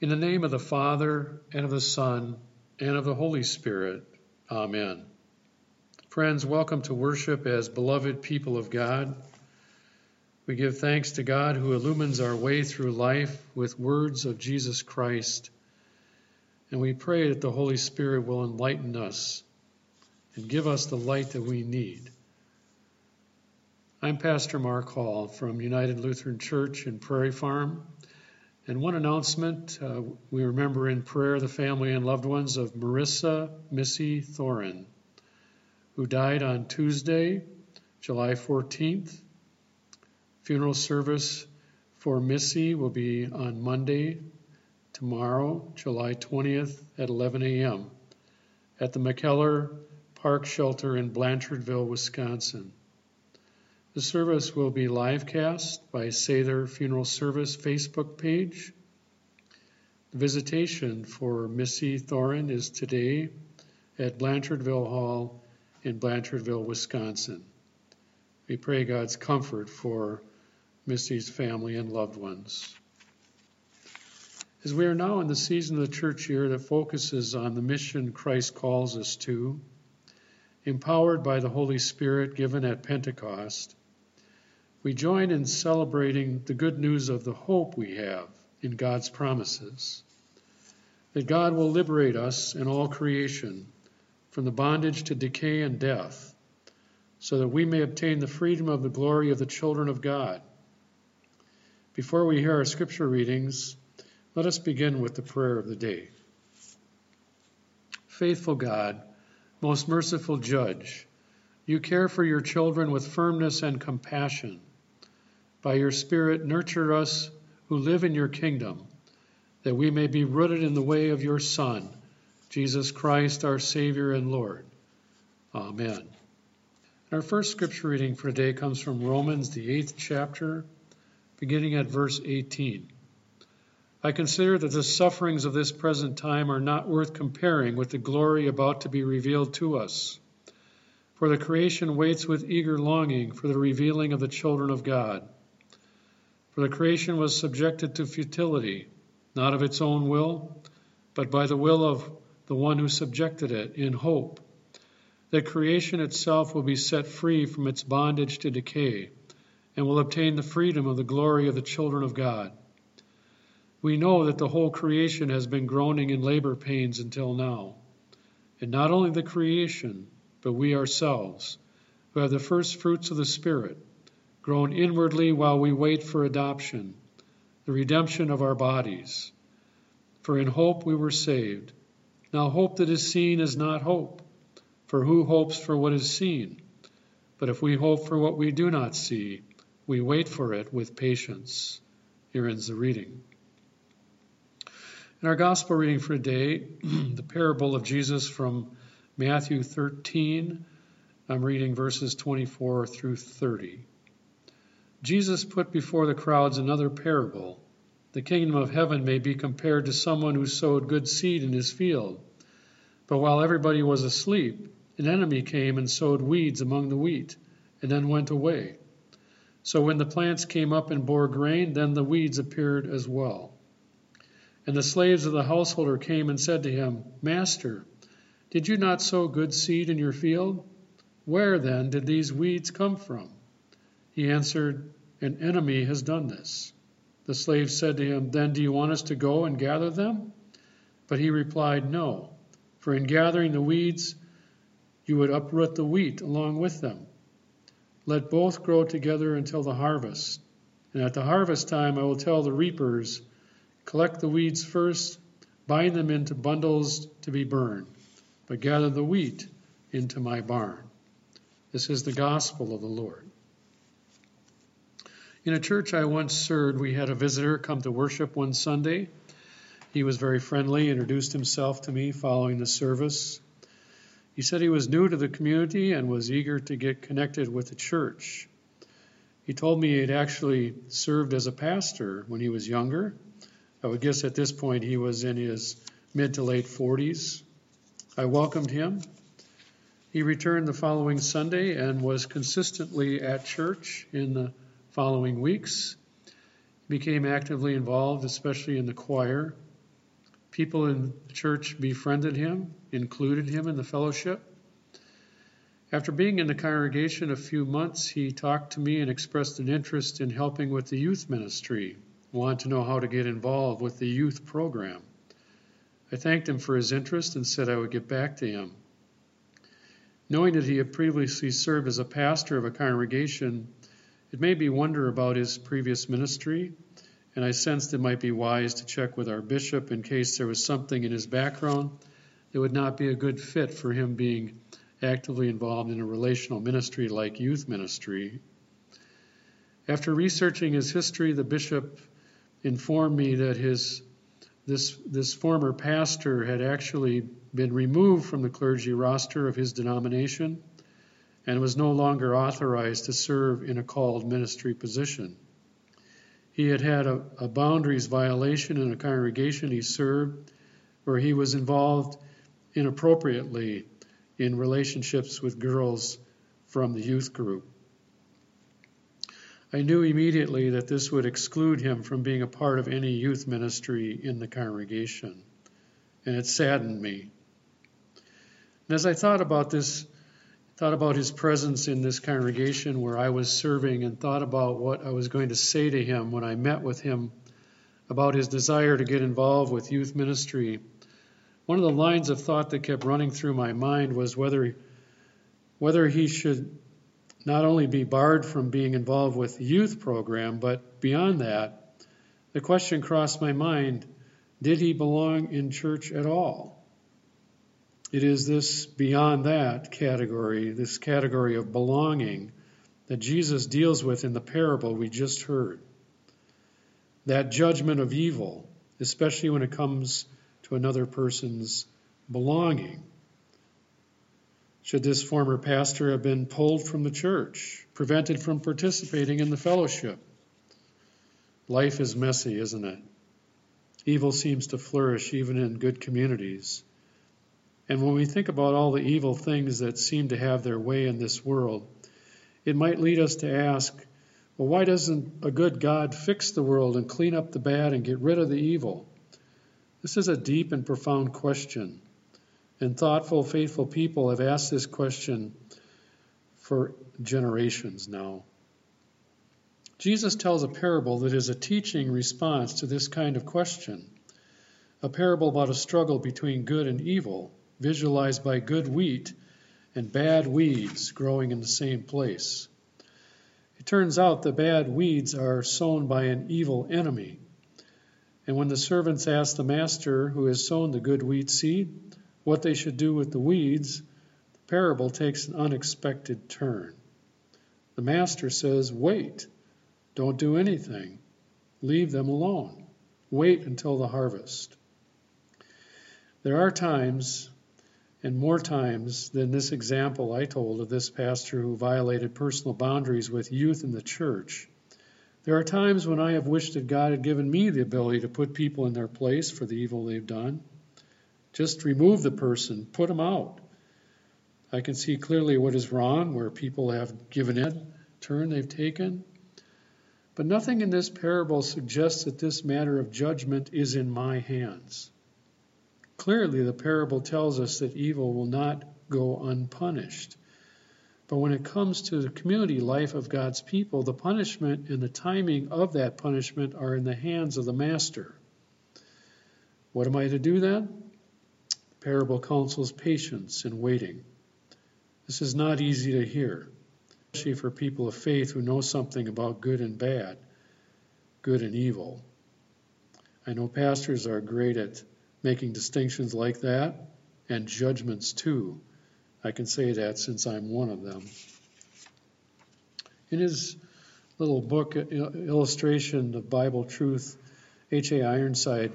In the name of the Father, and of the Son, and of the Holy Spirit. Amen. Friends, welcome to worship as beloved people of God. We give thanks to God who illumines our way through life with words of Jesus Christ. And we pray that the Holy Spirit will enlighten us and give us the light that we need. I'm Pastor Mark Hall from United Lutheran Church in Prairie Farm. And one announcement uh, we remember in prayer the family and loved ones of Marissa Missy Thorin, who died on Tuesday, July 14th. Funeral service for Missy will be on Monday, tomorrow, July 20th at 11 a.m. at the McKellar Park Shelter in Blanchardville, Wisconsin. The service will be live cast by Sather Funeral Service Facebook page. The visitation for Missy Thorin is today at Blanchardville Hall in Blanchardville, Wisconsin. We pray God's comfort for Missy's family and loved ones. As we are now in the season of the church year that focuses on the mission Christ calls us to, empowered by the Holy Spirit given at Pentecost, we join in celebrating the good news of the hope we have in God's promises. That God will liberate us and all creation from the bondage to decay and death, so that we may obtain the freedom of the glory of the children of God. Before we hear our scripture readings, let us begin with the prayer of the day. Faithful God, most merciful Judge, you care for your children with firmness and compassion by your Spirit, nurture us who live in your kingdom, that we may be rooted in the way of your Son, Jesus Christ, our Savior and Lord. Amen. Our first scripture reading for today comes from Romans, the eighth chapter, beginning at verse 18. I consider that the sufferings of this present time are not worth comparing with the glory about to be revealed to us. For the creation waits with eager longing for the revealing of the children of God. For the creation was subjected to futility, not of its own will, but by the will of the one who subjected it, in hope that creation itself will be set free from its bondage to decay and will obtain the freedom of the glory of the children of God. We know that the whole creation has been groaning in labor pains until now. And not only the creation, but we ourselves, who have the first fruits of the Spirit, groan inwardly while we wait for adoption, the redemption of our bodies. For in hope we were saved. Now, hope that is seen is not hope, for who hopes for what is seen? But if we hope for what we do not see, we wait for it with patience. Here ends the reading. In our gospel reading for today, the parable of Jesus from Matthew 13, I'm reading verses 24 through 30. Jesus put before the crowds another parable. The kingdom of heaven may be compared to someone who sowed good seed in his field. But while everybody was asleep, an enemy came and sowed weeds among the wheat, and then went away. So when the plants came up and bore grain, then the weeds appeared as well. And the slaves of the householder came and said to him, Master, did you not sow good seed in your field? Where then did these weeds come from? He answered, An enemy has done this. The slave said to him, Then do you want us to go and gather them? But he replied, No, for in gathering the weeds, you would uproot the wheat along with them. Let both grow together until the harvest. And at the harvest time, I will tell the reapers, Collect the weeds first, bind them into bundles to be burned, but gather the wheat into my barn. This is the gospel of the Lord. In a church I once served, we had a visitor come to worship one Sunday. He was very friendly, introduced himself to me following the service. He said he was new to the community and was eager to get connected with the church. He told me he had actually served as a pastor when he was younger. I would guess at this point he was in his mid to late 40s. I welcomed him. He returned the following Sunday and was consistently at church in the following weeks. He became actively involved, especially in the choir. People in the church befriended him, included him in the fellowship. After being in the congregation a few months, he talked to me and expressed an interest in helping with the youth ministry, wanted to know how to get involved with the youth program. I thanked him for his interest and said I would get back to him. Knowing that he had previously served as a pastor of a congregation, it made me wonder about his previous ministry, and I sensed it might be wise to check with our bishop in case there was something in his background that would not be a good fit for him being actively involved in a relational ministry like youth ministry. After researching his history, the bishop informed me that his this this former pastor had actually been removed from the clergy roster of his denomination and was no longer authorized to serve in a called ministry position. He had had a, a boundaries violation in a congregation he served where he was involved inappropriately in relationships with girls from the youth group. I knew immediately that this would exclude him from being a part of any youth ministry in the congregation, and it saddened me. And as I thought about this, thought about his presence in this congregation where I was serving, and thought about what I was going to say to him when I met with him about his desire to get involved with youth ministry, one of the lines of thought that kept running through my mind was whether whether he should not only be barred from being involved with the youth program, but beyond that, the question crossed my mind did he belong in church at all? It is this beyond that category, this category of belonging, that Jesus deals with in the parable we just heard. That judgment of evil, especially when it comes to another person's belonging. Should this former pastor have been pulled from the church, prevented from participating in the fellowship? Life is messy, isn't it? Evil seems to flourish even in good communities. And when we think about all the evil things that seem to have their way in this world, it might lead us to ask, well, why doesn't a good God fix the world and clean up the bad and get rid of the evil? This is a deep and profound question, and thoughtful, faithful people have asked this question for generations now. Jesus tells a parable that is a teaching response to this kind of question. A parable about a struggle between good and evil, visualized by good wheat and bad weeds growing in the same place. It turns out the bad weeds are sown by an evil enemy. And when the servants ask the master who has sown the good wheat seed what they should do with the weeds, the parable takes an unexpected turn. The master says, Wait, don't do anything, leave them alone, wait until the harvest. There are times, and more times than this example I told of this pastor who violated personal boundaries with youth in the church there are times when I have wished that God had given me the ability to put people in their place for the evil they've done. Just remove the person, put them out. I can see clearly what is wrong, where people have given in, turn they've taken. But nothing in this parable suggests that this matter of judgment is in my hands. Clearly, the parable tells us that evil will not go unpunished. But when it comes to the community life of God's people, the punishment and the timing of that punishment are in the hands of the master. What am I to do then? The parable counsels patience and waiting. This is not easy to hear, especially for people of faith who know something about good and bad, good and evil. I know pastors are great at making distinctions like that and judgments too. I can say that since I'm one of them. In his little book, uh, Illustration of Bible Truth, H.A. Ironside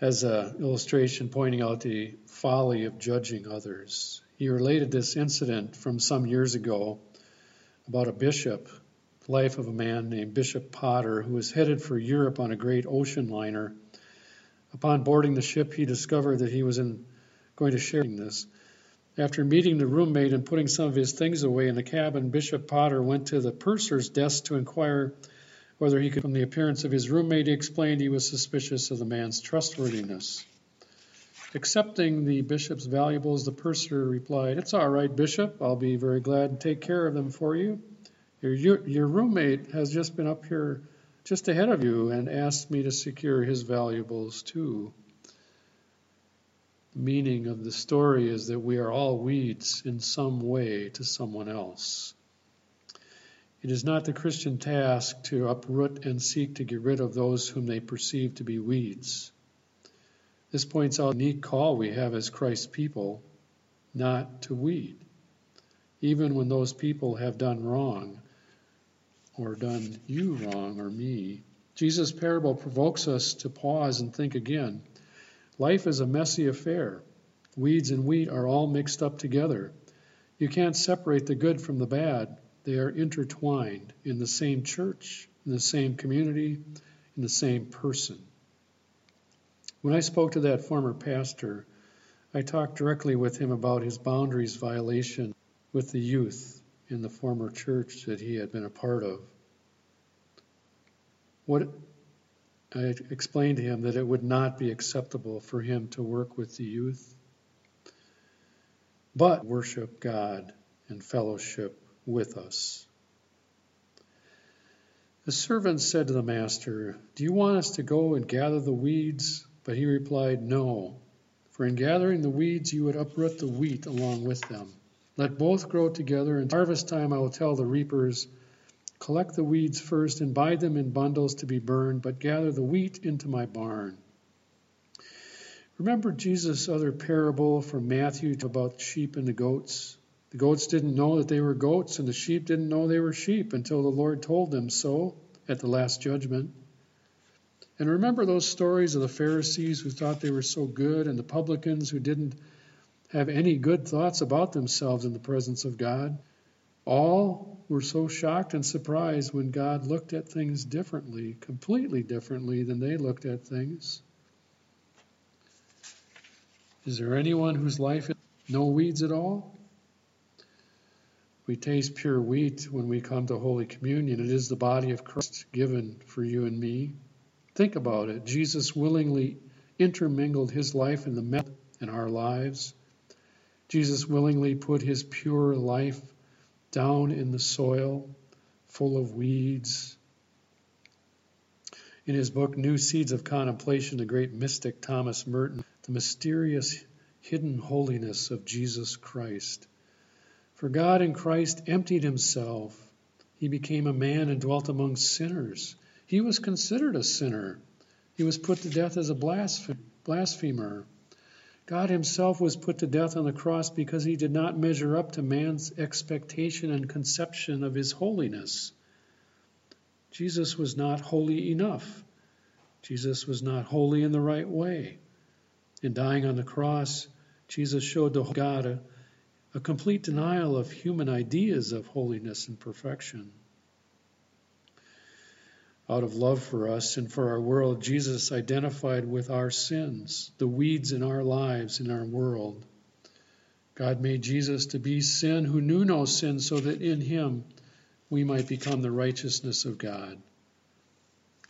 has an illustration pointing out the folly of judging others. He related this incident from some years ago about a bishop, the life of a man named Bishop Potter, who was headed for Europe on a great ocean liner. Upon boarding the ship, he discovered that he was in, going to share this. After meeting the roommate and putting some of his things away in the cabin, Bishop Potter went to the purser's desk to inquire Whether he could, from the appearance of his roommate, he explained he was suspicious of the man's trustworthiness. Accepting the bishop's valuables, the purser replied, It's all right, bishop. I'll be very glad to take care of them for you. Your, your, your roommate has just been up here just ahead of you and asked me to secure his valuables too. The meaning of the story is that we are all weeds in some way to someone else. It is not the Christian task to uproot and seek to get rid of those whom they perceive to be weeds. This points out the unique call we have as Christ's people not to weed, even when those people have done wrong or done you wrong or me. Jesus' parable provokes us to pause and think again. Life is a messy affair. Weeds and wheat are all mixed up together. You can't separate the good from the bad. They are intertwined in the same church, in the same community, in the same person. When I spoke to that former pastor, I talked directly with him about his boundaries violation with the youth in the former church that he had been a part of. What I explained to him that it would not be acceptable for him to work with the youth, but worship God and fellowship with us. The servant said to the master, Do you want us to go and gather the weeds? But he replied, No, for in gathering the weeds you would uproot the wheat along with them. Let both grow together, and harvest time I will tell the reapers, Collect the weeds first and buy them in bundles to be burned, but gather the wheat into my barn. Remember Jesus' other parable from Matthew about sheep and the goats? The goats didn't know that they were goats, and the sheep didn't know they were sheep until the Lord told them so at the last judgment. And remember those stories of the Pharisees who thought they were so good, and the publicans who didn't have any good thoughts about themselves in the presence of God? All were so shocked and surprised when God looked at things differently, completely differently than they looked at things. Is there anyone whose life is no weeds at all? We taste pure wheat when we come to Holy Communion. It is the body of Christ given for you and me. Think about it. Jesus willingly intermingled his life in the met in our lives. Jesus willingly put his pure life down in the soil full of weeds. In his book, New Seeds of Contemplation, the great mystic Thomas Merton, the mysterious hidden holiness of Jesus Christ. For God in Christ emptied himself. He became a man and dwelt among sinners. He was considered a sinner. He was put to death as a blasphemer. God himself was put to death on the cross because he did not measure up to man's expectation and conception of his holiness. Jesus was not holy enough. Jesus was not holy in the right way. In dying on the cross, Jesus showed to God a a complete denial of human ideas of holiness and perfection. Out of love for us and for our world, Jesus identified with our sins, the weeds in our lives, in our world. God made Jesus to be sin who knew no sin, so that in him we might become the righteousness of God.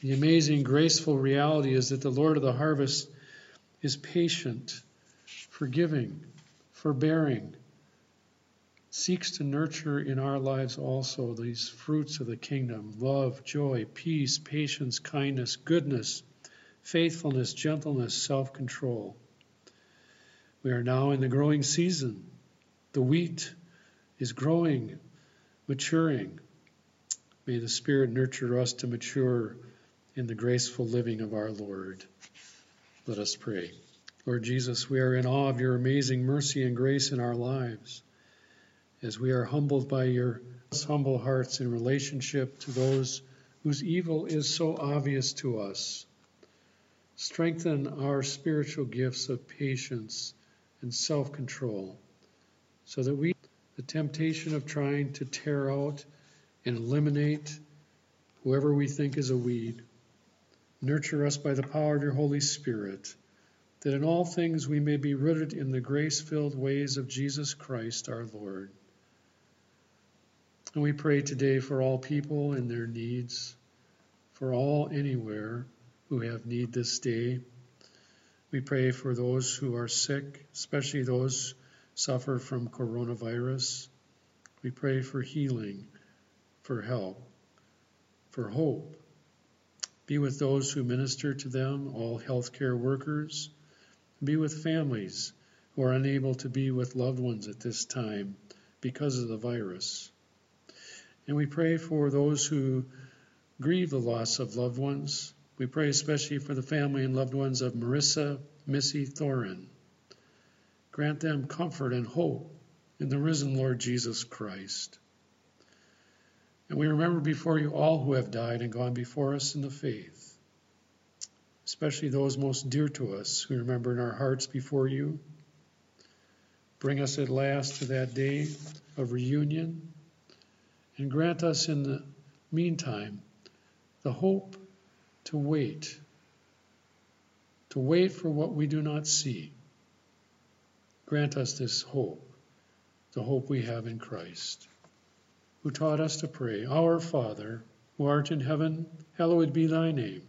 The amazing, graceful reality is that the Lord of the harvest is patient, forgiving, forbearing, seeks to nurture in our lives also these fruits of the kingdom love, joy, peace, patience, kindness, goodness, faithfulness, gentleness, self control. We are now in the growing season. The wheat is growing, maturing. May the Spirit nurture us to mature in the graceful living of our Lord. Let us pray. Lord Jesus, we are in awe of your amazing mercy and grace in our lives as we are humbled by your humble hearts in relationship to those whose evil is so obvious to us. Strengthen our spiritual gifts of patience and self control so that we, the temptation of trying to tear out and eliminate whoever we think is a weed, nurture us by the power of your Holy Spirit, that in all things we may be rooted in the grace filled ways of Jesus Christ our Lord. And we pray today for all people and their needs, for all anywhere who have need this day. We pray for those who are sick, especially those suffer from coronavirus. We pray for healing, for help, for hope. Be with those who minister to them, all healthcare workers. Be with families who are unable to be with loved ones at this time because of the virus. And we pray for those who grieve the loss of loved ones. We pray especially for the family and loved ones of Marissa Missy Thorin. Grant them comfort and hope in the risen Lord Jesus Christ. And we remember before you all who have died and gone before us in the faith, especially those most dear to us who remember in our hearts before you. Bring us at last to that day of reunion and grant us in the meantime the hope to wait, to wait for what we do not see. Grant us this hope, the hope we have in Christ, who taught us to pray, Our Father, who art in heaven, hallowed be thy name.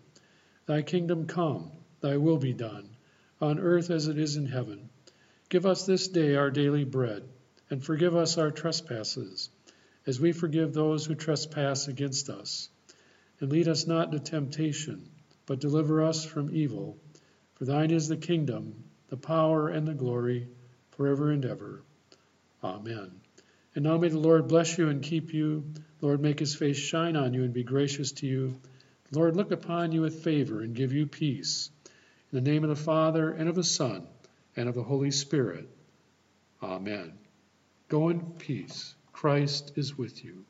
Thy kingdom come, thy will be done, on earth as it is in heaven. Give us this day our daily bread, and forgive us our trespasses, as we forgive those who trespass against us and lead us not into temptation, but deliver us from evil. For thine is the kingdom, the power, and the glory, forever and ever. Amen. And now may the Lord bless you and keep you. Lord, make his face shine on you and be gracious to you. Lord, look upon you with favor and give you peace. In the name of the Father, and of the Son, and of the Holy Spirit. Amen. Go in peace. Christ is with you.